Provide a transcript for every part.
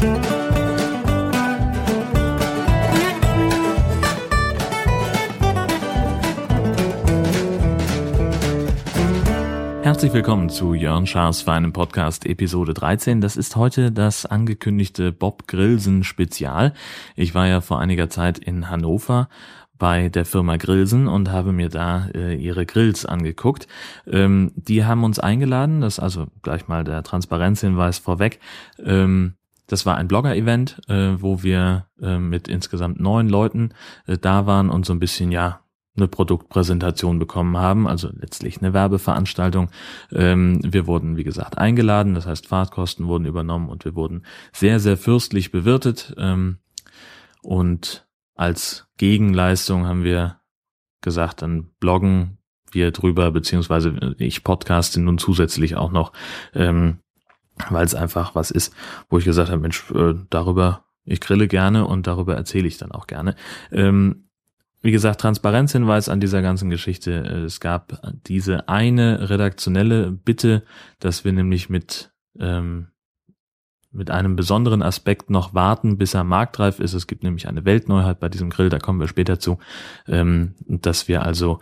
Herzlich willkommen zu Jörn Schaas feinem Podcast Episode 13. Das ist heute das angekündigte Bob Grillsen Spezial. Ich war ja vor einiger Zeit in Hannover bei der Firma Grillsen und habe mir da äh, ihre Grills angeguckt. Ähm, die haben uns eingeladen, das also gleich mal der Transparenzhinweis vorweg. Ähm, das war ein Blogger-Event, äh, wo wir äh, mit insgesamt neun Leuten äh, da waren und so ein bisschen ja eine Produktpräsentation bekommen haben, also letztlich eine Werbeveranstaltung. Ähm, wir wurden, wie gesagt, eingeladen, das heißt Fahrtkosten wurden übernommen und wir wurden sehr, sehr fürstlich bewirtet. Ähm, und als Gegenleistung haben wir gesagt, dann bloggen wir drüber, beziehungsweise ich podcaste nun zusätzlich auch noch, ähm, weil es einfach was ist, wo ich gesagt habe, Mensch, äh, darüber, ich grille gerne und darüber erzähle ich dann auch gerne. Ähm, wie gesagt, Transparenzhinweis an dieser ganzen Geschichte. Es gab diese eine redaktionelle Bitte, dass wir nämlich mit, ähm, mit einem besonderen Aspekt noch warten, bis er marktreif ist. Es gibt nämlich eine Weltneuheit bei diesem Grill, da kommen wir später zu, ähm, dass wir also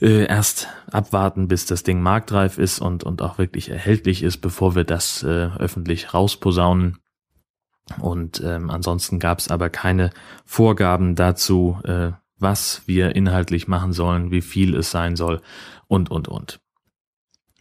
äh, erst abwarten, bis das Ding marktreif ist und, und auch wirklich erhältlich ist, bevor wir das äh, öffentlich rausposaunen. Und ähm, ansonsten gab es aber keine Vorgaben dazu, äh, was wir inhaltlich machen sollen, wie viel es sein soll und, und, und.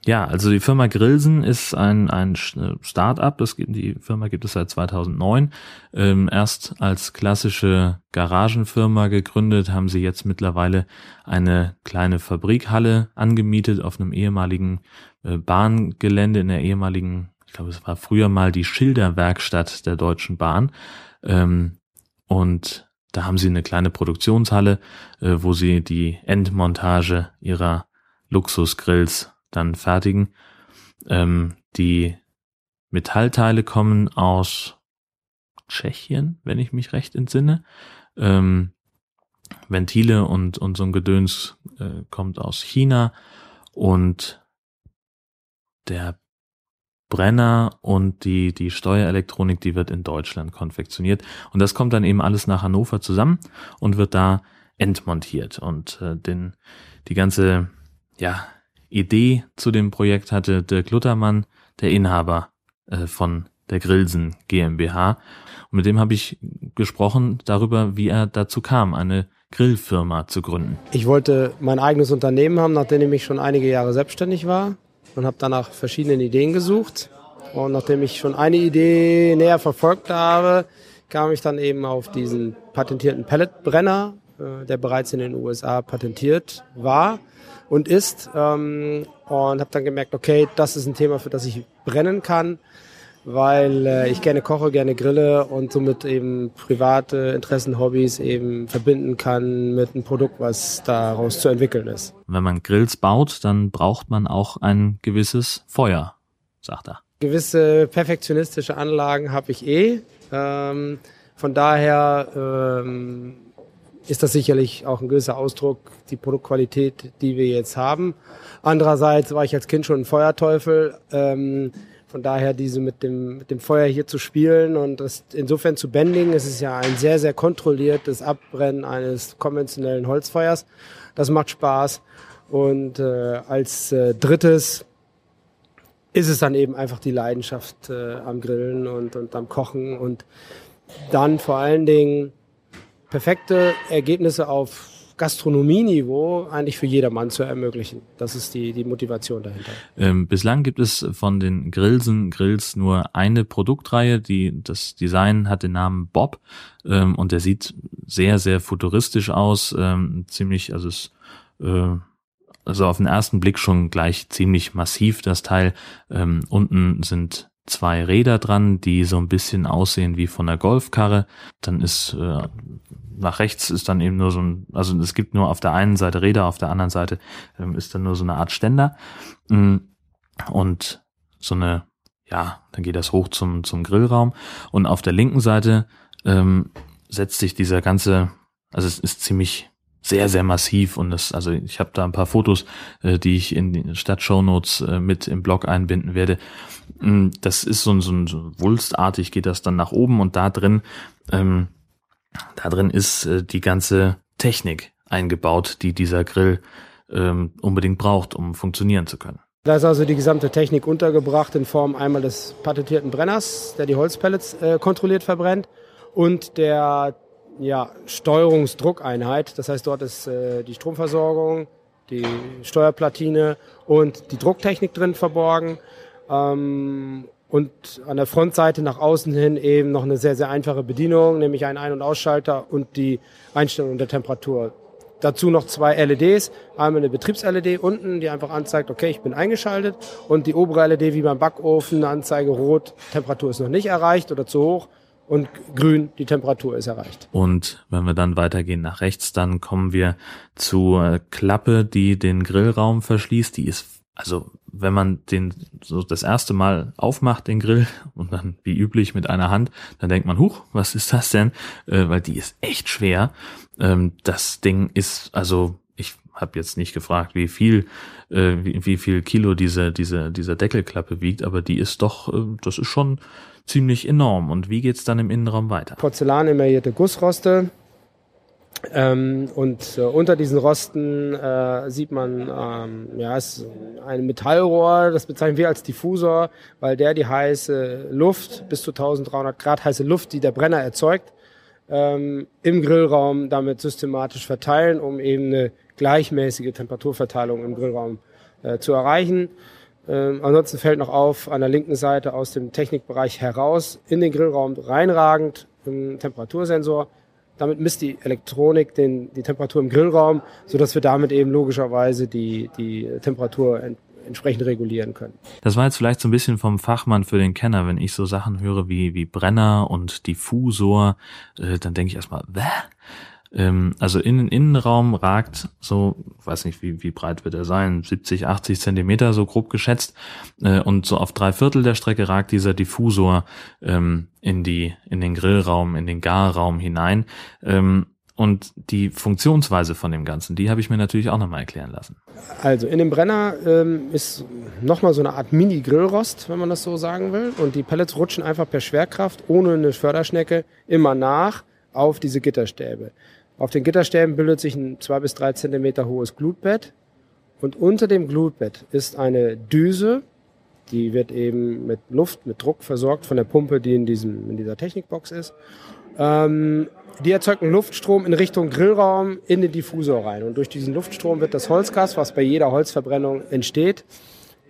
Ja, also die Firma Grillsen ist ein, ein Start-up. Das die Firma gibt es seit 2009. Ähm, erst als klassische Garagenfirma gegründet, haben sie jetzt mittlerweile eine kleine Fabrikhalle angemietet auf einem ehemaligen äh, Bahngelände in der ehemaligen, ich glaube, es war früher mal die Schilderwerkstatt der Deutschen Bahn. Ähm, und da haben sie eine kleine Produktionshalle, äh, wo sie die Endmontage ihrer Luxusgrills dann fertigen. Ähm, die Metallteile kommen aus Tschechien, wenn ich mich recht entsinne. Ähm, Ventile und, und so ein Gedöns äh, kommt aus China und der Brenner und die, die Steuerelektronik, die wird in Deutschland konfektioniert. Und das kommt dann eben alles nach Hannover zusammen und wird da entmontiert. Und äh, den, die ganze ja, Idee zu dem Projekt hatte Dirk Luthermann, der Inhaber äh, von der Grillsen GmbH. Und mit dem habe ich gesprochen darüber, wie er dazu kam, eine Grillfirma zu gründen. Ich wollte mein eigenes Unternehmen haben, nachdem ich schon einige Jahre selbstständig war und habe danach verschiedene Ideen gesucht. Und nachdem ich schon eine Idee näher verfolgt habe, kam ich dann eben auf diesen patentierten Pelletbrenner, äh, der bereits in den USA patentiert war und ist. Ähm, und habe dann gemerkt, okay, das ist ein Thema, für das ich brennen kann weil äh, ich gerne koche, gerne grille und somit eben private Interessen, Hobbys eben verbinden kann mit einem Produkt, was daraus zu entwickeln ist. Wenn man Grills baut, dann braucht man auch ein gewisses Feuer, sagt er. Gewisse perfektionistische Anlagen habe ich eh. Ähm, von daher ähm, ist das sicherlich auch ein gewisser Ausdruck, die Produktqualität, die wir jetzt haben. Andererseits war ich als Kind schon ein Feuerteufel. Ähm, von daher diese mit dem, mit dem Feuer hier zu spielen und das insofern zu bändigen, es ist ja ein sehr, sehr kontrolliertes Abbrennen eines konventionellen Holzfeuers. Das macht Spaß. Und äh, als äh, drittes ist es dann eben einfach die Leidenschaft äh, am Grillen und, und am Kochen und dann vor allen Dingen perfekte Ergebnisse auf Gastronomieniveau eigentlich für jedermann zu ermöglichen. Das ist die, die Motivation dahinter. Ähm, bislang gibt es von den Grillsen Grills nur eine Produktreihe, die das Design hat den Namen Bob ähm, und der sieht sehr, sehr futuristisch aus, ähm, ziemlich, also es äh, also auf den ersten Blick schon gleich ziemlich massiv das Teil. Ähm, unten sind zwei Räder dran, die so ein bisschen aussehen wie von der Golfkarre. Dann ist äh, nach rechts ist dann eben nur so ein, also es gibt nur auf der einen Seite Räder, auf der anderen Seite ähm, ist dann nur so eine Art Ständer. Mm, und so eine, ja, dann geht das hoch zum, zum Grillraum. Und auf der linken Seite ähm, setzt sich dieser ganze, also es ist ziemlich sehr, sehr massiv und das, also ich habe da ein paar Fotos, äh, die ich in die Stadtshownotes äh, mit im Blog einbinden werde. Mm, das ist so ein, so ein so wulstartig geht das dann nach oben und da drin, ähm, da drin ist äh, die ganze Technik eingebaut, die dieser Grill ähm, unbedingt braucht, um funktionieren zu können. Da ist also die gesamte Technik untergebracht in Form einmal des patentierten Brenners, der die Holzpellets äh, kontrolliert verbrennt, und der ja, Steuerungsdruckeinheit. Das heißt, dort ist äh, die Stromversorgung, die Steuerplatine und die Drucktechnik drin verborgen. Ähm, und an der Frontseite nach außen hin eben noch eine sehr, sehr einfache Bedienung, nämlich ein Ein- und Ausschalter und die Einstellung der Temperatur. Dazu noch zwei LEDs, einmal eine Betriebs-LED unten, die einfach anzeigt, okay, ich bin eingeschaltet und die obere LED wie beim Backofen, eine Anzeige rot, Temperatur ist noch nicht erreicht oder zu hoch und grün, die Temperatur ist erreicht. Und wenn wir dann weitergehen nach rechts, dann kommen wir zur Klappe, die den Grillraum verschließt. Die ist, also wenn man den so das erste Mal aufmacht, den Grill, und dann wie üblich mit einer Hand, dann denkt man, huch, was ist das denn? Äh, weil die ist echt schwer. Ähm, das Ding ist, also ich habe jetzt nicht gefragt, wie viel, äh, wie, wie viel Kilo diese, diese, diese Deckelklappe wiegt, aber die ist doch, äh, das ist schon ziemlich enorm. Und wie geht's dann im Innenraum weiter? Porzellan emergierte Gussroste. Ähm, und äh, unter diesen Rosten äh, sieht man, ähm, ja, es ist ein Metallrohr, das bezeichnen wir als Diffusor, weil der die heiße Luft, bis zu 1300 Grad heiße Luft, die der Brenner erzeugt, ähm, im Grillraum damit systematisch verteilen, um eben eine gleichmäßige Temperaturverteilung im Grillraum äh, zu erreichen. Ähm, ansonsten fällt noch auf, an der linken Seite aus dem Technikbereich heraus, in den Grillraum reinragend, ein Temperatursensor. Damit misst die Elektronik den, die Temperatur im Grillraum, so dass wir damit eben logischerweise die, die Temperatur ent, entsprechend regulieren können. Das war jetzt vielleicht so ein bisschen vom Fachmann für den Kenner, wenn ich so Sachen höre wie, wie Brenner und Diffusor, äh, dann denke ich erstmal, Bäh? Ähm, also in den Innenraum ragt so, weiß nicht, wie, wie breit wird er sein, 70, 80 Zentimeter, so grob geschätzt. Äh, und so auf drei Viertel der Strecke ragt dieser Diffusor ähm, in die, in den Grillraum, in den Garraum hinein. Ähm, und die Funktionsweise von dem Ganzen, die habe ich mir natürlich auch nochmal erklären lassen. Also in dem Brenner ähm, ist nochmal so eine Art Mini-Grillrost, wenn man das so sagen will. Und die Pellets rutschen einfach per Schwerkraft ohne eine Förderschnecke immer nach auf diese Gitterstäbe. Auf den Gitterstäben bildet sich ein zwei bis drei Zentimeter hohes Glutbett und unter dem Glutbett ist eine Düse, die wird eben mit Luft, mit Druck versorgt von der Pumpe, die in, diesem, in dieser Technikbox ist. Ähm, die erzeugt einen Luftstrom in Richtung Grillraum in den Diffusor rein. Und durch diesen Luftstrom wird das Holzgas, was bei jeder Holzverbrennung entsteht,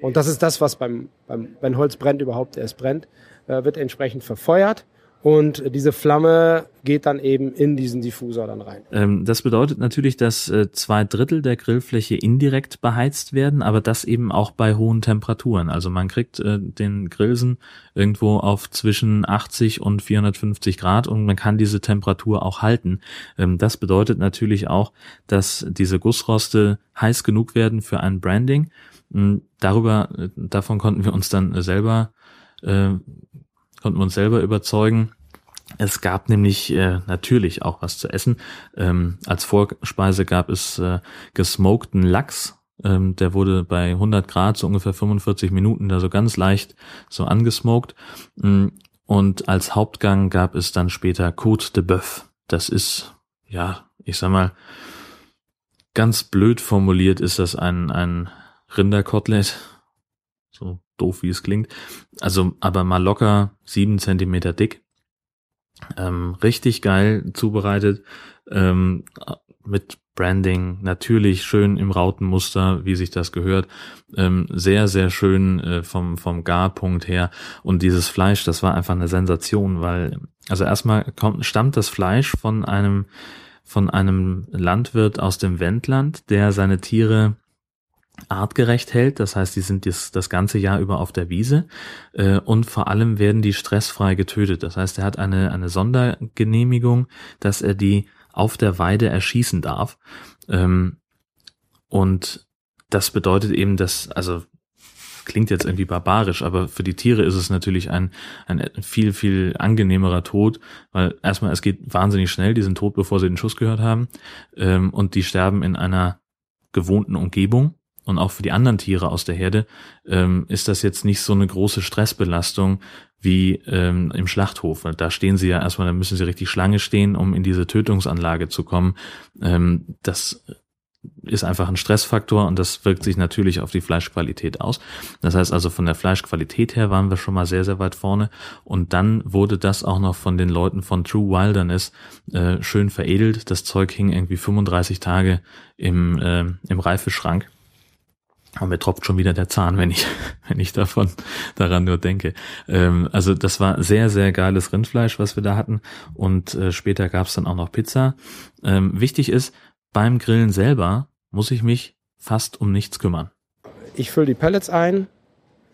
und das ist das, was beim, beim wenn Holz brennt, überhaupt erst brennt, äh, wird entsprechend verfeuert. Und diese Flamme geht dann eben in diesen Diffusor dann rein. Ähm, das bedeutet natürlich, dass äh, zwei Drittel der Grillfläche indirekt beheizt werden, aber das eben auch bei hohen Temperaturen. Also man kriegt äh, den Grillsen irgendwo auf zwischen 80 und 450 Grad und man kann diese Temperatur auch halten. Ähm, das bedeutet natürlich auch, dass diese Gussroste heiß genug werden für ein Branding. Ähm, darüber, äh, davon konnten wir uns dann selber äh, konnten wir uns selber überzeugen. Es gab nämlich äh, natürlich auch was zu essen. Ähm, als Vorspeise gab es äh, gesmokten Lachs. Ähm, der wurde bei 100 Grad so ungefähr 45 Minuten da so ganz leicht so angesmoked. Mm, und als Hauptgang gab es dann später Côte de Bœuf. Das ist, ja, ich sag mal, ganz blöd formuliert ist das ein, ein Rinderkotelett. So doof wie es klingt. Also aber mal locker sieben Zentimeter dick. Ähm, richtig geil zubereitet. Ähm, mit Branding, natürlich schön im Rautenmuster, wie sich das gehört. Ähm, sehr, sehr schön äh, vom, vom Garpunkt her. Und dieses Fleisch, das war einfach eine Sensation, weil, also erstmal kommt, stammt das Fleisch von einem, von einem Landwirt aus dem Wendland, der seine Tiere artgerecht hält. Das heißt, die sind das, das ganze Jahr über auf der Wiese äh, und vor allem werden die stressfrei getötet. Das heißt, er hat eine, eine Sondergenehmigung, dass er die auf der Weide erschießen darf. Ähm, und das bedeutet eben, dass, also klingt jetzt irgendwie barbarisch, aber für die Tiere ist es natürlich ein, ein viel, viel angenehmerer Tod, weil erstmal es geht wahnsinnig schnell, die sind tot, bevor sie den Schuss gehört haben, ähm, und die sterben in einer gewohnten Umgebung. Und auch für die anderen Tiere aus der Herde ähm, ist das jetzt nicht so eine große Stressbelastung wie ähm, im Schlachthof. Da stehen sie ja erstmal, da müssen sie richtig Schlange stehen, um in diese Tötungsanlage zu kommen. Ähm, das ist einfach ein Stressfaktor und das wirkt sich natürlich auf die Fleischqualität aus. Das heißt also von der Fleischqualität her waren wir schon mal sehr, sehr weit vorne und dann wurde das auch noch von den Leuten von True Wilderness äh, schön veredelt. Das Zeug hing irgendwie 35 Tage im, äh, im Reifeschrank. Und mir tropft schon wieder der Zahn, wenn ich, wenn ich davon daran nur denke. Ähm, also das war sehr, sehr geiles Rindfleisch, was wir da hatten. Und äh, später gab es dann auch noch Pizza. Ähm, wichtig ist, beim Grillen selber muss ich mich fast um nichts kümmern. Ich fülle die Pellets ein,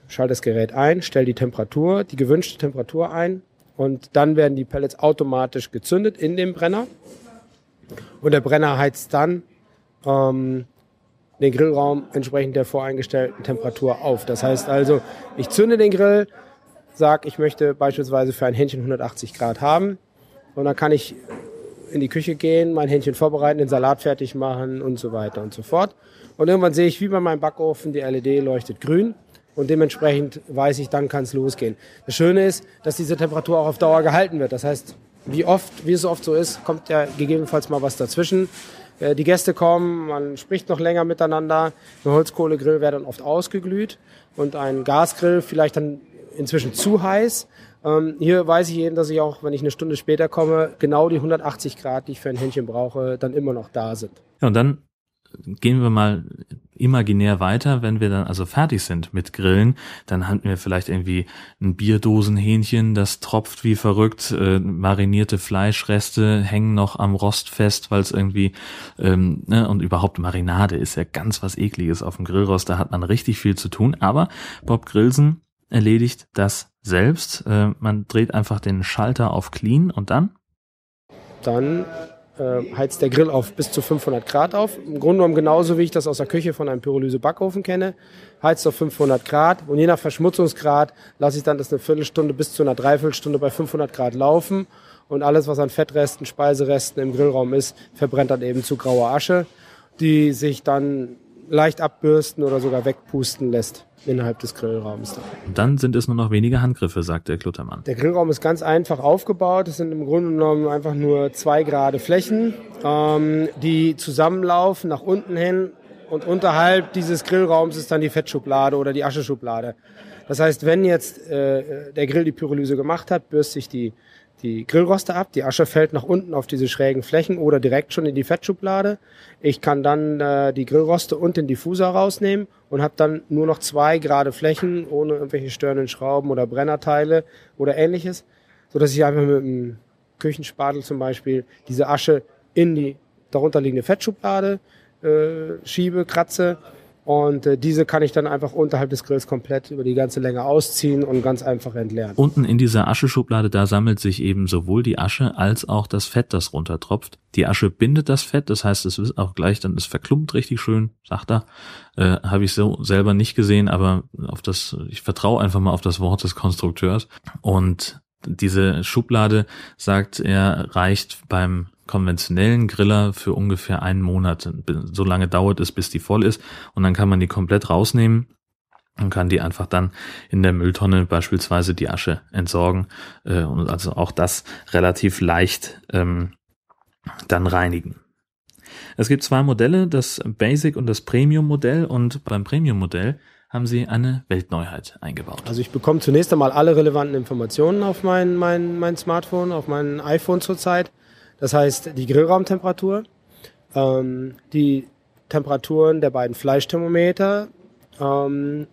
schalte das Gerät ein, stelle die Temperatur, die gewünschte Temperatur ein und dann werden die Pellets automatisch gezündet in dem Brenner. Und der Brenner heizt dann ähm, den Grillraum entsprechend der voreingestellten Temperatur auf. Das heißt also, ich zünde den Grill, sage, ich möchte beispielsweise für ein Hähnchen 180 Grad haben und dann kann ich in die Küche gehen, mein Hähnchen vorbereiten, den Salat fertig machen und so weiter und so fort. Und irgendwann sehe ich, wie bei meinem Backofen, die LED leuchtet grün und dementsprechend weiß ich, dann kann es losgehen. Das Schöne ist, dass diese Temperatur auch auf Dauer gehalten wird. Das heißt, wie oft, wie es oft so ist, kommt ja gegebenenfalls mal was dazwischen. Äh, die Gäste kommen, man spricht noch länger miteinander. Ein Holzkohlegrill wäre dann oft ausgeglüht und ein Gasgrill vielleicht dann inzwischen zu heiß. Ähm, hier weiß ich eben, dass ich auch, wenn ich eine Stunde später komme, genau die 180 Grad, die ich für ein Händchen brauche, dann immer noch da sind. Ja, und dann gehen wir mal imaginär weiter, wenn wir dann also fertig sind mit Grillen, dann haben wir vielleicht irgendwie ein Bierdosenhähnchen, das tropft wie verrückt, äh, marinierte Fleischreste hängen noch am Rost fest, weil es irgendwie ähm, ne, und überhaupt Marinade ist ja ganz was ekliges auf dem Grillrost, da hat man richtig viel zu tun, aber Bob Grillsen erledigt das selbst. Äh, man dreht einfach den Schalter auf Clean und dann? Dann äh, heizt der Grill auf bis zu 500 Grad auf. Im Grunde genommen genauso wie ich das aus der Küche von einem Pyrolyse-Backofen kenne. Heizt auf 500 Grad und je nach Verschmutzungsgrad lasse ich dann das eine Viertelstunde bis zu einer Dreiviertelstunde bei 500 Grad laufen und alles, was an Fettresten, Speiseresten im Grillraum ist, verbrennt dann eben zu grauer Asche, die sich dann leicht abbürsten oder sogar wegpusten lässt innerhalb des Grillraums. Dann sind es nur noch wenige Handgriffe, sagt der Kluttermann. Der Grillraum ist ganz einfach aufgebaut. Es sind im Grunde genommen einfach nur zwei gerade Flächen, ähm, die zusammenlaufen nach unten hin. Und unterhalb dieses Grillraums ist dann die Fettschublade oder die Ascheschublade. Das heißt, wenn jetzt äh, der Grill die Pyrolyse gemacht hat, bürst sich die die Grillroste ab, die Asche fällt nach unten auf diese schrägen Flächen oder direkt schon in die Fettschublade. Ich kann dann äh, die Grillroste und den Diffuser rausnehmen und habe dann nur noch zwei gerade Flächen ohne irgendwelche störenden Schrauben oder Brennerteile oder ähnliches, so dass ich einfach mit einem Küchenspatel zum Beispiel diese Asche in die darunterliegende Fettschublade äh, schiebe, kratze und äh, diese kann ich dann einfach unterhalb des Grills komplett über die ganze Länge ausziehen und ganz einfach entleeren. Unten in dieser Ascheschublade, da sammelt sich eben sowohl die Asche als auch das Fett, das runtertropft. Die Asche bindet das Fett, das heißt, es ist auch gleich dann, es verklumpt richtig schön, sagt er. Äh, Habe ich so selber nicht gesehen, aber auf das, ich vertraue einfach mal auf das Wort des Konstrukteurs. Und diese Schublade, sagt er, reicht beim konventionellen Griller für ungefähr einen Monat. So lange dauert es, bis die voll ist. Und dann kann man die komplett rausnehmen und kann die einfach dann in der Mülltonne beispielsweise die Asche entsorgen äh, und also auch das relativ leicht ähm, dann reinigen. Es gibt zwei Modelle, das Basic und das Premium Modell und beim Premium Modell haben sie eine Weltneuheit eingebaut. Also ich bekomme zunächst einmal alle relevanten Informationen auf mein, mein, mein Smartphone, auf mein iPhone zurzeit. Das heißt, die Grillraumtemperatur, ähm, die Temperaturen der beiden Fleischthermometer, ähm,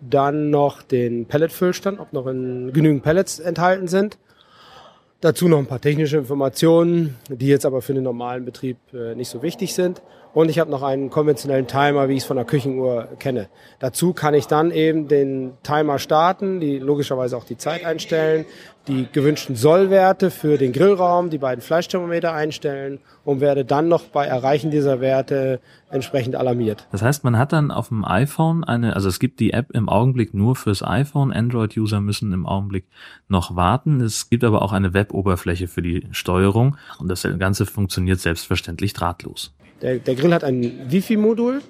dann noch den Pelletfüllstand, ob noch in, genügend Pellets enthalten sind. Dazu noch ein paar technische Informationen, die jetzt aber für den normalen Betrieb äh, nicht so wichtig sind. Und ich habe noch einen konventionellen Timer, wie ich es von der Küchenuhr kenne. Dazu kann ich dann eben den Timer starten, die logischerweise auch die Zeit einstellen, die gewünschten Sollwerte für den Grillraum, die beiden Fleischthermometer einstellen und werde dann noch bei Erreichen dieser Werte entsprechend alarmiert. Das heißt, man hat dann auf dem iPhone eine, also es gibt die App im Augenblick nur fürs iPhone. Android-User müssen im Augenblick noch warten. Es gibt aber auch eine Web-Oberfläche für die Steuerung und das Ganze funktioniert selbstverständlich drahtlos. Der, der Grill hat ein Wifi-Modul.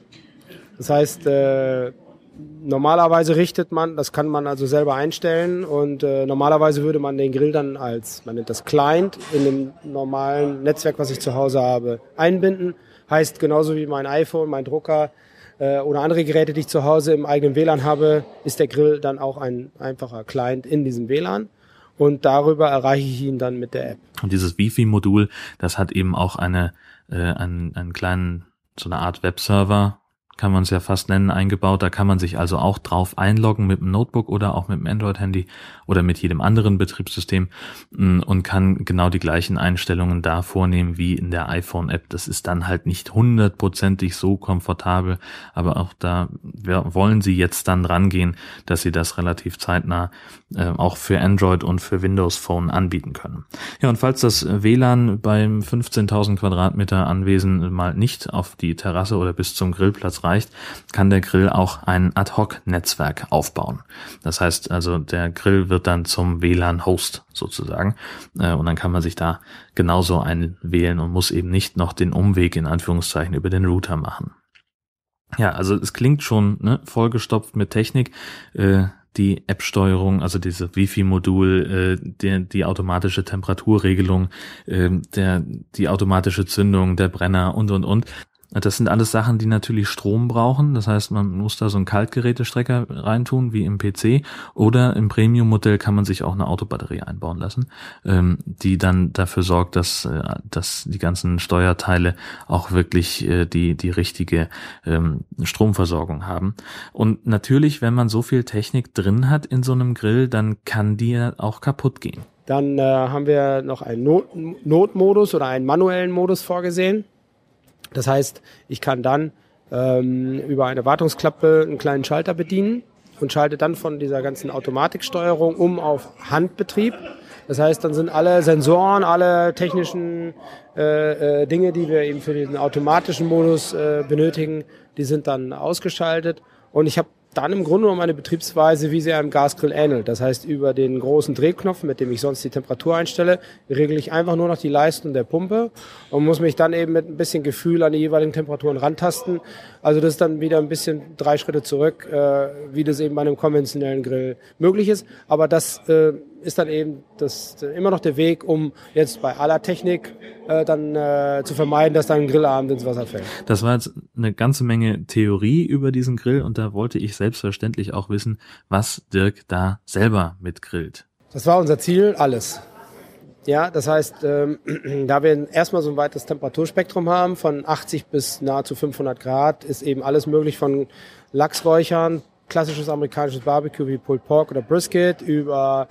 Das heißt, äh, normalerweise richtet man, das kann man also selber einstellen und äh, normalerweise würde man den Grill dann als, man nennt das Client, in dem normalen Netzwerk, was ich zu Hause habe, einbinden. Heißt genauso wie mein iPhone, mein Drucker äh, oder andere Geräte, die ich zu Hause im eigenen WLAN habe, ist der Grill dann auch ein einfacher Client in diesem WLAN. Und darüber erreiche ich ihn dann mit der App. Und dieses Wifi-Modul, das hat eben auch eine, äh, einen, einen kleinen, so eine Art Webserver, kann man es ja fast nennen, eingebaut. Da kann man sich also auch drauf einloggen mit dem Notebook oder auch mit dem Android-Handy oder mit jedem anderen Betriebssystem mm, und kann genau die gleichen Einstellungen da vornehmen wie in der iPhone-App. Das ist dann halt nicht hundertprozentig so komfortabel, aber auch da wollen sie jetzt dann rangehen, dass sie das relativ zeitnah äh, auch für Android und für Windows Phone anbieten können. Ja, und falls das WLAN beim 15.000 Quadratmeter Anwesen mal nicht auf die Terrasse oder bis zum Grillplatz reicht, kann der Grill auch ein Ad-Hoc-Netzwerk aufbauen. Das heißt also, der Grill wird dann zum WLAN-Host sozusagen äh, und dann kann man sich da genauso einwählen und muss eben nicht noch den Umweg in Anführungszeichen über den Router machen. Ja, also es klingt schon ne, vollgestopft mit Technik. Äh, die App-Steuerung, also diese Wi-Fi-Modul, äh, der, die automatische Temperaturregelung, äh, der, die automatische Zündung, der Brenner und und und. Das sind alles Sachen, die natürlich Strom brauchen. Das heißt, man muss da so einen Kaltgerätestrecker reintun, wie im PC. Oder im Premium-Modell kann man sich auch eine Autobatterie einbauen lassen, ähm, die dann dafür sorgt, dass, äh, dass die ganzen Steuerteile auch wirklich äh, die, die richtige ähm, Stromversorgung haben. Und natürlich, wenn man so viel Technik drin hat in so einem Grill, dann kann die auch kaputt gehen. Dann äh, haben wir noch einen Not Notmodus oder einen manuellen Modus vorgesehen. Das heißt, ich kann dann ähm, über eine Wartungsklappe einen kleinen Schalter bedienen und schalte dann von dieser ganzen Automatiksteuerung um auf Handbetrieb. Das heißt, dann sind alle Sensoren, alle technischen äh, äh, Dinge, die wir eben für den automatischen Modus äh, benötigen, die sind dann ausgeschaltet. Und ich habe dann im Grunde genommen eine Betriebsweise, wie sie einem Gasgrill ähnelt. Das heißt, über den großen Drehknopf, mit dem ich sonst die Temperatur einstelle, regle ich einfach nur noch die Leistung der Pumpe und muss mich dann eben mit ein bisschen Gefühl an die jeweiligen Temperaturen rantasten. Also das ist dann wieder ein bisschen drei Schritte zurück, äh, wie das eben bei einem konventionellen Grill möglich ist. Aber das äh, ist dann eben das, immer noch der Weg, um jetzt bei aller Technik äh, dann äh, zu vermeiden, dass dann ein Grillabend ins Wasser fällt. Das war jetzt eine ganze Menge Theorie über diesen Grill und da wollte ich selbstverständlich auch wissen, was Dirk da selber mitgrillt. Das war unser Ziel, alles. Ja, das heißt, ähm, da wir erstmal so ein weites Temperaturspektrum haben, von 80 bis nahezu 500 Grad, ist eben alles möglich von Lachsräuchern, klassisches amerikanisches Barbecue wie Pulled Pork oder Brisket, über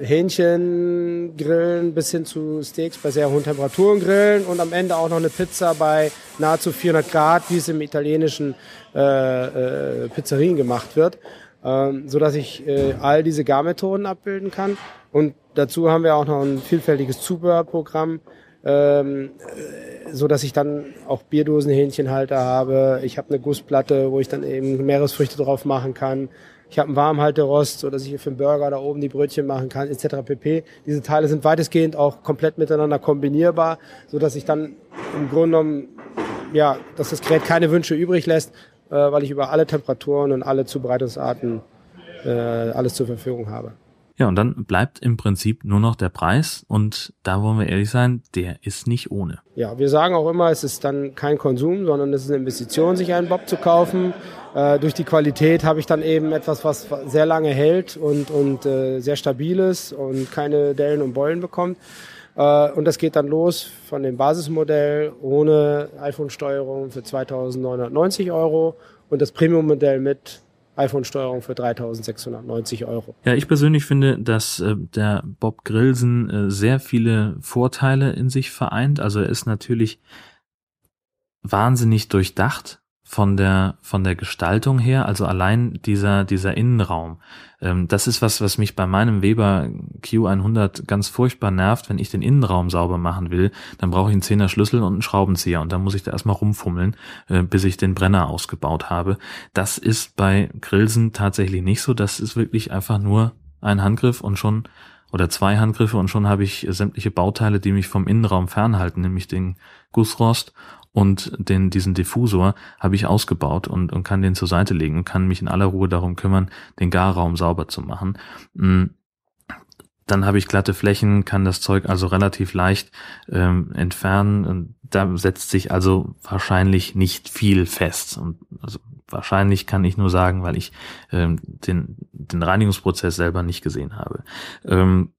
Hähnchen grillen bis hin zu Steaks bei sehr hohen Temperaturen grillen und am Ende auch noch eine Pizza bei nahezu 400 Grad, wie es im italienischen äh, äh, Pizzerien gemacht wird, ähm, so dass ich äh, all diese Garmethoden abbilden kann. Und dazu haben wir auch noch ein vielfältiges Zubehörprogramm, ähm, äh, so dass ich dann auch Bierdosenhähnchenhalter habe. Ich habe eine Gussplatte, wo ich dann eben Meeresfrüchte drauf machen kann. Ich habe einen Warmhalterost, so dass ich hier für einen Burger da oben die Brötchen machen kann, etc. pp. Diese Teile sind weitestgehend auch komplett miteinander kombinierbar, so dass ich dann im Grunde genommen, ja, dass das Gerät keine Wünsche übrig lässt, äh, weil ich über alle Temperaturen und alle Zubereitungsarten äh, alles zur Verfügung habe. Ja, und dann bleibt im Prinzip nur noch der Preis und da wollen wir ehrlich sein, der ist nicht ohne. Ja, wir sagen auch immer, es ist dann kein Konsum, sondern es ist eine Investition, sich einen Bob zu kaufen. Äh, durch die Qualität habe ich dann eben etwas, was sehr lange hält und, und äh, sehr stabil ist und keine Dellen und Beulen bekommt. Äh, und das geht dann los von dem Basismodell ohne iPhone-Steuerung für 2990 Euro und das Premium-Modell mit iPhone-Steuerung für 3.690 Euro. Ja, ich persönlich finde, dass äh, der Bob Grilsen äh, sehr viele Vorteile in sich vereint. Also er ist natürlich wahnsinnig durchdacht von der von der Gestaltung her, also allein dieser dieser Innenraum. Ähm, das ist was, was mich bei meinem Weber Q100 ganz furchtbar nervt, wenn ich den Innenraum sauber machen will, dann brauche ich einen Zehner Schlüssel und einen Schraubenzieher und dann muss ich da erstmal rumfummeln, äh, bis ich den Brenner ausgebaut habe. Das ist bei Grillsen tatsächlich nicht so. Das ist wirklich einfach nur ein Handgriff und schon oder zwei Handgriffe und schon habe ich sämtliche Bauteile, die mich vom Innenraum fernhalten, nämlich den Gussrost und den, diesen Diffusor habe ich ausgebaut und, und kann den zur Seite legen und kann mich in aller Ruhe darum kümmern, den Garraum sauber zu machen. Mm. Dann habe ich glatte Flächen, kann das Zeug also relativ leicht ähm, entfernen. Und da setzt sich also wahrscheinlich nicht viel fest. Und also wahrscheinlich kann ich nur sagen, weil ich ähm, den, den Reinigungsprozess selber nicht gesehen habe. Ähm,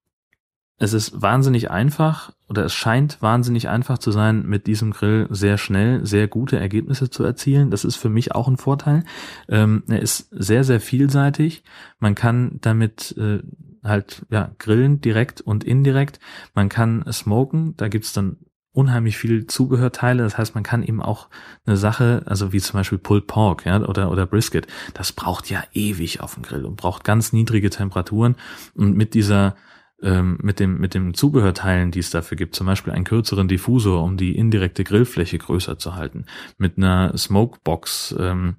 es ist wahnsinnig einfach oder es scheint wahnsinnig einfach zu sein, mit diesem Grill sehr schnell sehr gute Ergebnisse zu erzielen. Das ist für mich auch ein Vorteil. Ähm, er ist sehr, sehr vielseitig. Man kann damit äh, halt ja grillen direkt und indirekt. Man kann smoken. Da gibt's dann unheimlich viel Zubehörteile. Das heißt, man kann eben auch eine Sache, also wie zum Beispiel Pulled Pork ja, oder, oder Brisket, das braucht ja ewig auf dem Grill und braucht ganz niedrige Temperaturen. Und mit dieser ähm, mit dem mit dem Zubehörteilen, die es dafür gibt, zum Beispiel einen kürzeren Diffusor, um die indirekte Grillfläche größer zu halten, mit einer Smokebox, ähm,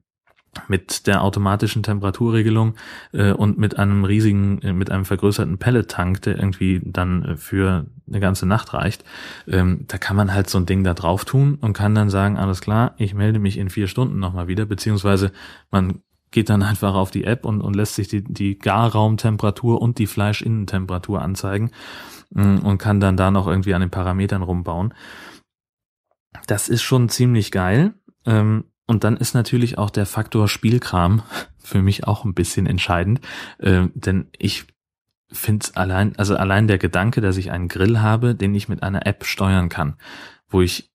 mit der automatischen Temperaturregelung äh, und mit einem riesigen, äh, mit einem vergrößerten Pellet-Tank, der irgendwie dann äh, für eine ganze Nacht reicht, ähm, da kann man halt so ein Ding da drauf tun und kann dann sagen, alles klar, ich melde mich in vier Stunden nochmal wieder, beziehungsweise man geht dann einfach auf die App und, und lässt sich die, die Garraumtemperatur und die Fleischinnentemperatur anzeigen mm, und kann dann da noch irgendwie an den Parametern rumbauen. Das ist schon ziemlich geil. Ähm, und dann ist natürlich auch der Faktor Spielkram für mich auch ein bisschen entscheidend, ähm, denn ich finde es allein, also allein der Gedanke, dass ich einen Grill habe, den ich mit einer App steuern kann, wo ich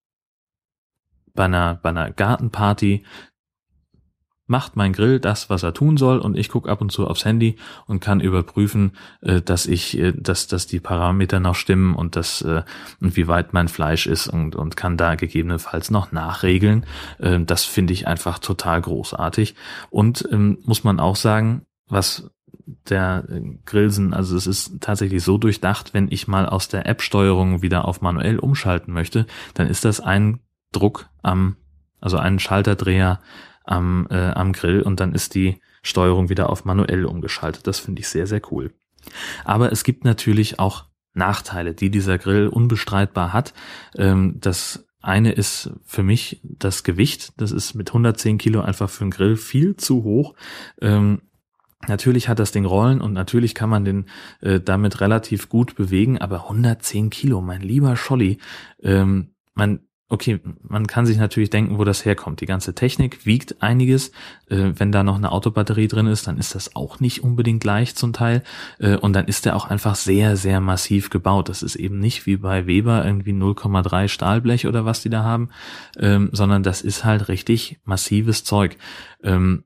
bei einer, bei einer Gartenparty macht mein Grill das, was er tun soll und ich gucke ab und zu aufs Handy und kann überprüfen, äh, dass ich, äh, dass, dass die Parameter noch stimmen und das äh, und wie weit mein Fleisch ist und, und kann da gegebenenfalls noch nachregeln. Äh, das finde ich einfach total großartig. Und ähm, muss man auch sagen, was der Grillsen, also es ist tatsächlich so durchdacht, wenn ich mal aus der App-Steuerung wieder auf manuell umschalten möchte, dann ist das ein Druck am, also ein Schalterdreher am, äh, am Grill und dann ist die Steuerung wieder auf manuell umgeschaltet. Das finde ich sehr, sehr cool. Aber es gibt natürlich auch Nachteile, die dieser Grill unbestreitbar hat. Ähm, das eine ist für mich das Gewicht. Das ist mit 110 Kilo einfach für einen Grill viel zu hoch. Ähm, Natürlich hat das Ding Rollen und natürlich kann man den äh, damit relativ gut bewegen, aber 110 Kilo, mein lieber Scholli, ähm, man okay, man kann sich natürlich denken, wo das herkommt. Die ganze Technik wiegt einiges. Äh, wenn da noch eine Autobatterie drin ist, dann ist das auch nicht unbedingt leicht zum Teil. Äh, und dann ist der auch einfach sehr, sehr massiv gebaut. Das ist eben nicht wie bei Weber irgendwie 0,3 Stahlblech oder was die da haben, ähm, sondern das ist halt richtig massives Zeug. Ähm,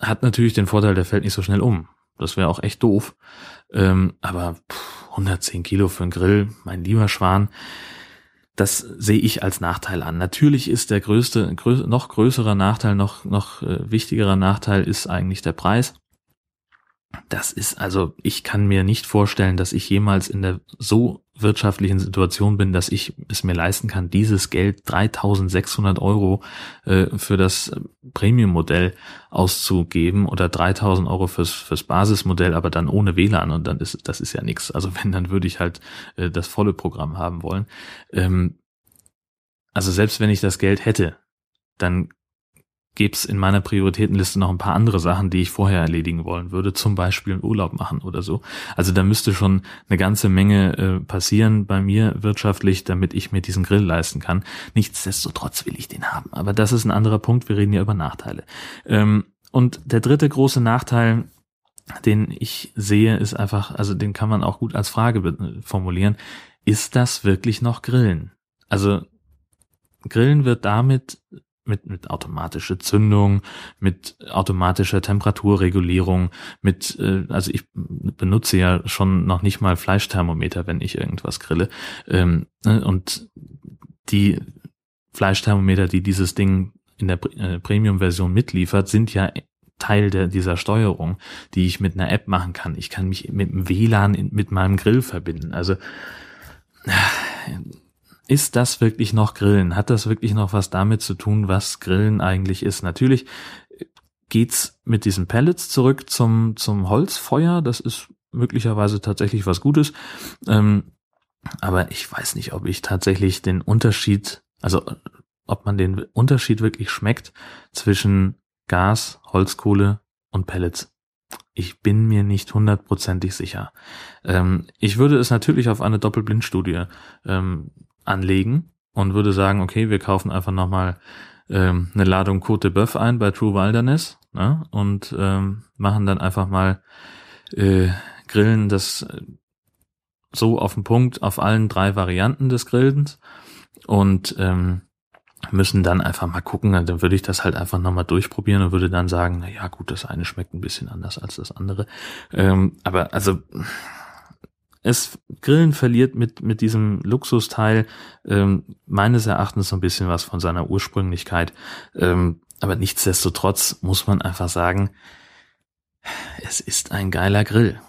hat natürlich den Vorteil, der fällt nicht so schnell um. Das wäre auch echt doof. Ähm, aber pff, 110 Kilo für einen Grill, mein lieber Schwan, das sehe ich als Nachteil an. Natürlich ist der größte, grö noch größerer Nachteil, noch, noch äh, wichtigerer Nachteil ist eigentlich der Preis. Das ist also, ich kann mir nicht vorstellen, dass ich jemals in der so wirtschaftlichen Situation bin, dass ich es mir leisten kann, dieses Geld 3600 Euro äh, für das Premium-Modell auszugeben oder 3000 Euro fürs, fürs Basismodell, aber dann ohne WLAN und dann ist, das ist ja nichts. Also wenn, dann würde ich halt äh, das volle Programm haben wollen. Ähm, also selbst wenn ich das Geld hätte, dann gäbe es in meiner Prioritätenliste noch ein paar andere Sachen, die ich vorher erledigen wollen würde, zum Beispiel Urlaub machen oder so. Also da müsste schon eine ganze Menge äh, passieren bei mir wirtschaftlich, damit ich mir diesen Grill leisten kann. Nichtsdestotrotz will ich den haben. Aber das ist ein anderer Punkt. Wir reden ja über Nachteile. Ähm, und der dritte große Nachteil, den ich sehe, ist einfach, also den kann man auch gut als Frage formulieren. Ist das wirklich noch Grillen? Also Grillen wird damit mit, mit automatischer Zündung, mit automatischer Temperaturregulierung, mit, äh, also ich benutze ja schon noch nicht mal Fleischthermometer, wenn ich irgendwas grille. Ähm, ne, und die Fleischthermometer, die dieses Ding in der äh, Premium-Version mitliefert, sind ja Teil der, dieser Steuerung, die ich mit einer App machen kann. Ich kann mich mit dem WLAN in, mit meinem Grill verbinden. Also ist das wirklich noch Grillen? Hat das wirklich noch was damit zu tun, was Grillen eigentlich ist? Natürlich geht's mit diesen Pellets zurück zum, zum Holzfeuer. Das ist möglicherweise tatsächlich was Gutes. Ähm, aber ich weiß nicht, ob ich tatsächlich den Unterschied, also ob man den Unterschied wirklich schmeckt zwischen Gas, Holzkohle und Pellets. Ich bin mir nicht hundertprozentig sicher. Ähm, ich würde es natürlich auf eine Doppelblindstudie ähm, anlegen und würde sagen, okay, wir kaufen einfach nochmal ähm, eine Ladung Côte de Boeuf ein bei True Wilderness ne? und ähm, machen dann einfach mal äh, Grillen das äh, so auf den Punkt auf allen drei Varianten des Grillens und ähm, müssen dann einfach mal gucken, dann würde ich das halt einfach nochmal durchprobieren und würde dann sagen, na ja, gut, das eine schmeckt ein bisschen anders als das andere. Ähm, aber also es Grillen verliert mit mit diesem Luxusteil ähm, meines Erachtens so ein bisschen was von seiner Ursprünglichkeit. Ähm, aber nichtsdestotrotz muss man einfach sagen, es ist ein geiler Grill.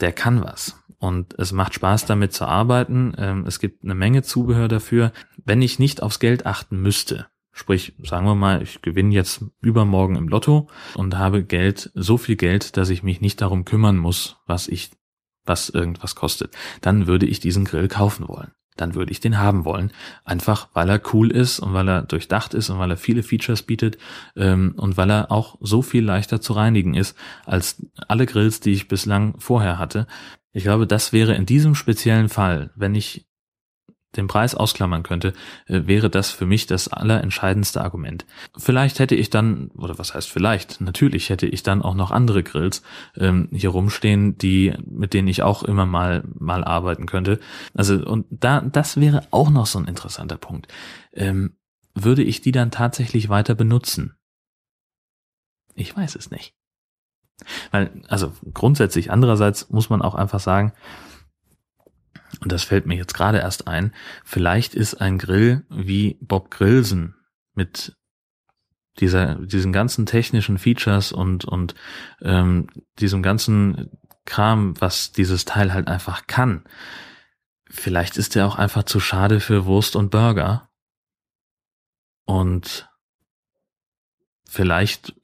Der kann was. Und es macht Spaß damit zu arbeiten. Ähm, es gibt eine Menge Zubehör dafür. Wenn ich nicht aufs Geld achten müsste, sprich, sagen wir mal, ich gewinne jetzt übermorgen im Lotto und habe Geld, so viel Geld, dass ich mich nicht darum kümmern muss, was ich, was irgendwas kostet, dann würde ich diesen Grill kaufen wollen dann würde ich den haben wollen. Einfach weil er cool ist und weil er durchdacht ist und weil er viele Features bietet ähm, und weil er auch so viel leichter zu reinigen ist als alle Grills, die ich bislang vorher hatte. Ich glaube, das wäre in diesem speziellen Fall, wenn ich den Preis ausklammern könnte, äh, wäre das für mich das allerentscheidendste Argument. Vielleicht hätte ich dann, oder was heißt vielleicht, natürlich hätte ich dann auch noch andere Grills ähm, hier rumstehen, die, mit denen ich auch immer mal, mal arbeiten könnte. Also, und da, das wäre auch noch so ein interessanter Punkt. Ähm, würde ich die dann tatsächlich weiter benutzen? Ich weiß es nicht. Weil, also grundsätzlich, andererseits muss man auch einfach sagen, und das fällt mir jetzt gerade erst ein, vielleicht ist ein Grill wie Bob Grillsen mit dieser, diesen ganzen technischen Features und, und ähm, diesem ganzen Kram, was dieses Teil halt einfach kann. Vielleicht ist der auch einfach zu schade für Wurst und Burger. Und vielleicht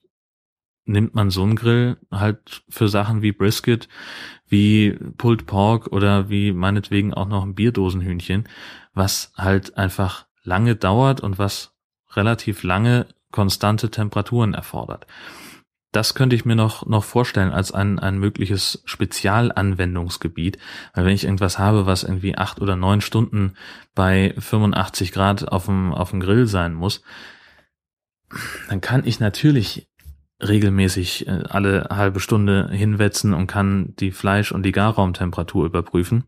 nimmt man so einen Grill halt für Sachen wie Brisket, wie Pulled Pork oder wie meinetwegen auch noch ein Bierdosenhühnchen, was halt einfach lange dauert und was relativ lange konstante Temperaturen erfordert. Das könnte ich mir noch, noch vorstellen als ein, ein mögliches Spezialanwendungsgebiet. Weil wenn ich irgendwas habe, was irgendwie acht oder neun Stunden bei 85 Grad auf dem, auf dem Grill sein muss, dann kann ich natürlich regelmäßig äh, alle halbe Stunde hinwetzen und kann die Fleisch- und die Garraumtemperatur überprüfen.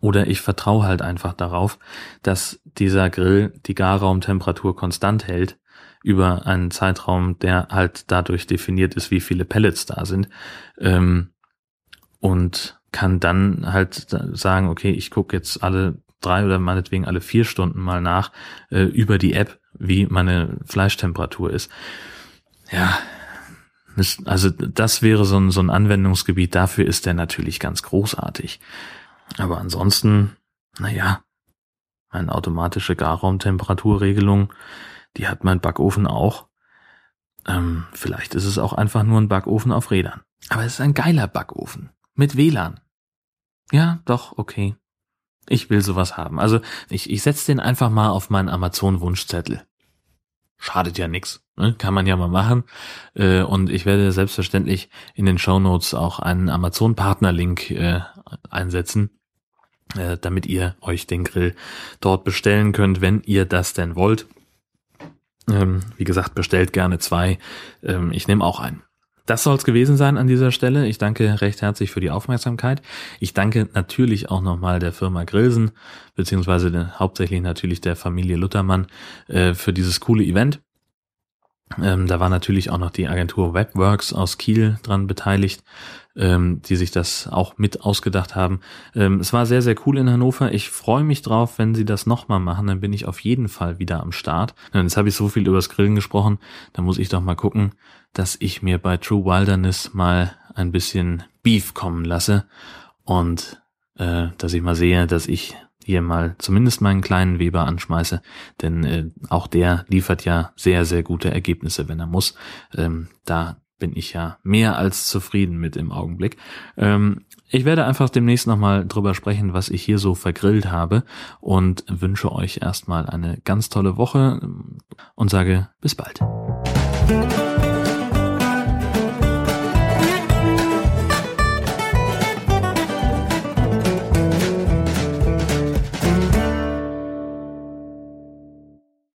Oder ich vertraue halt einfach darauf, dass dieser Grill die Garraumtemperatur konstant hält über einen Zeitraum, der halt dadurch definiert ist, wie viele Pellets da sind. Ähm, und kann dann halt sagen, okay, ich gucke jetzt alle drei oder meinetwegen alle vier Stunden mal nach äh, über die App, wie meine Fleischtemperatur ist. Ja, also das wäre so ein, so ein Anwendungsgebiet, dafür ist der natürlich ganz großartig. Aber ansonsten, naja, eine automatische Garraumtemperaturregelung, die hat mein Backofen auch. Ähm, vielleicht ist es auch einfach nur ein Backofen auf Rädern. Aber es ist ein geiler Backofen. Mit WLAN. Ja, doch, okay. Ich will sowas haben. Also ich, ich setze den einfach mal auf meinen Amazon-Wunschzettel. Schadet ja nix, ne? kann man ja mal machen. Äh, und ich werde selbstverständlich in den Show Notes auch einen Amazon-Partner-Link äh, einsetzen, äh, damit ihr euch den Grill dort bestellen könnt, wenn ihr das denn wollt. Ähm, wie gesagt, bestellt gerne zwei. Ähm, ich nehme auch einen. Das soll es gewesen sein an dieser Stelle. Ich danke recht herzlich für die Aufmerksamkeit. Ich danke natürlich auch nochmal der Firma Grilsen, beziehungsweise hauptsächlich natürlich der Familie Luthermann äh, für dieses coole Event. Ähm, da war natürlich auch noch die Agentur Webworks aus Kiel dran beteiligt, ähm, die sich das auch mit ausgedacht haben. Ähm, es war sehr, sehr cool in Hannover. Ich freue mich drauf, wenn sie das nochmal machen, dann bin ich auf jeden Fall wieder am Start. Und jetzt habe ich so viel übers Grillen gesprochen, da muss ich doch mal gucken, dass ich mir bei True Wilderness mal ein bisschen Beef kommen lasse und äh, dass ich mal sehe, dass ich hier mal zumindest meinen kleinen Weber anschmeiße, denn äh, auch der liefert ja sehr, sehr gute Ergebnisse, wenn er muss. Ähm, da bin ich ja mehr als zufrieden mit im Augenblick. Ähm, ich werde einfach demnächst nochmal drüber sprechen, was ich hier so vergrillt habe und wünsche euch erstmal eine ganz tolle Woche und sage bis bald.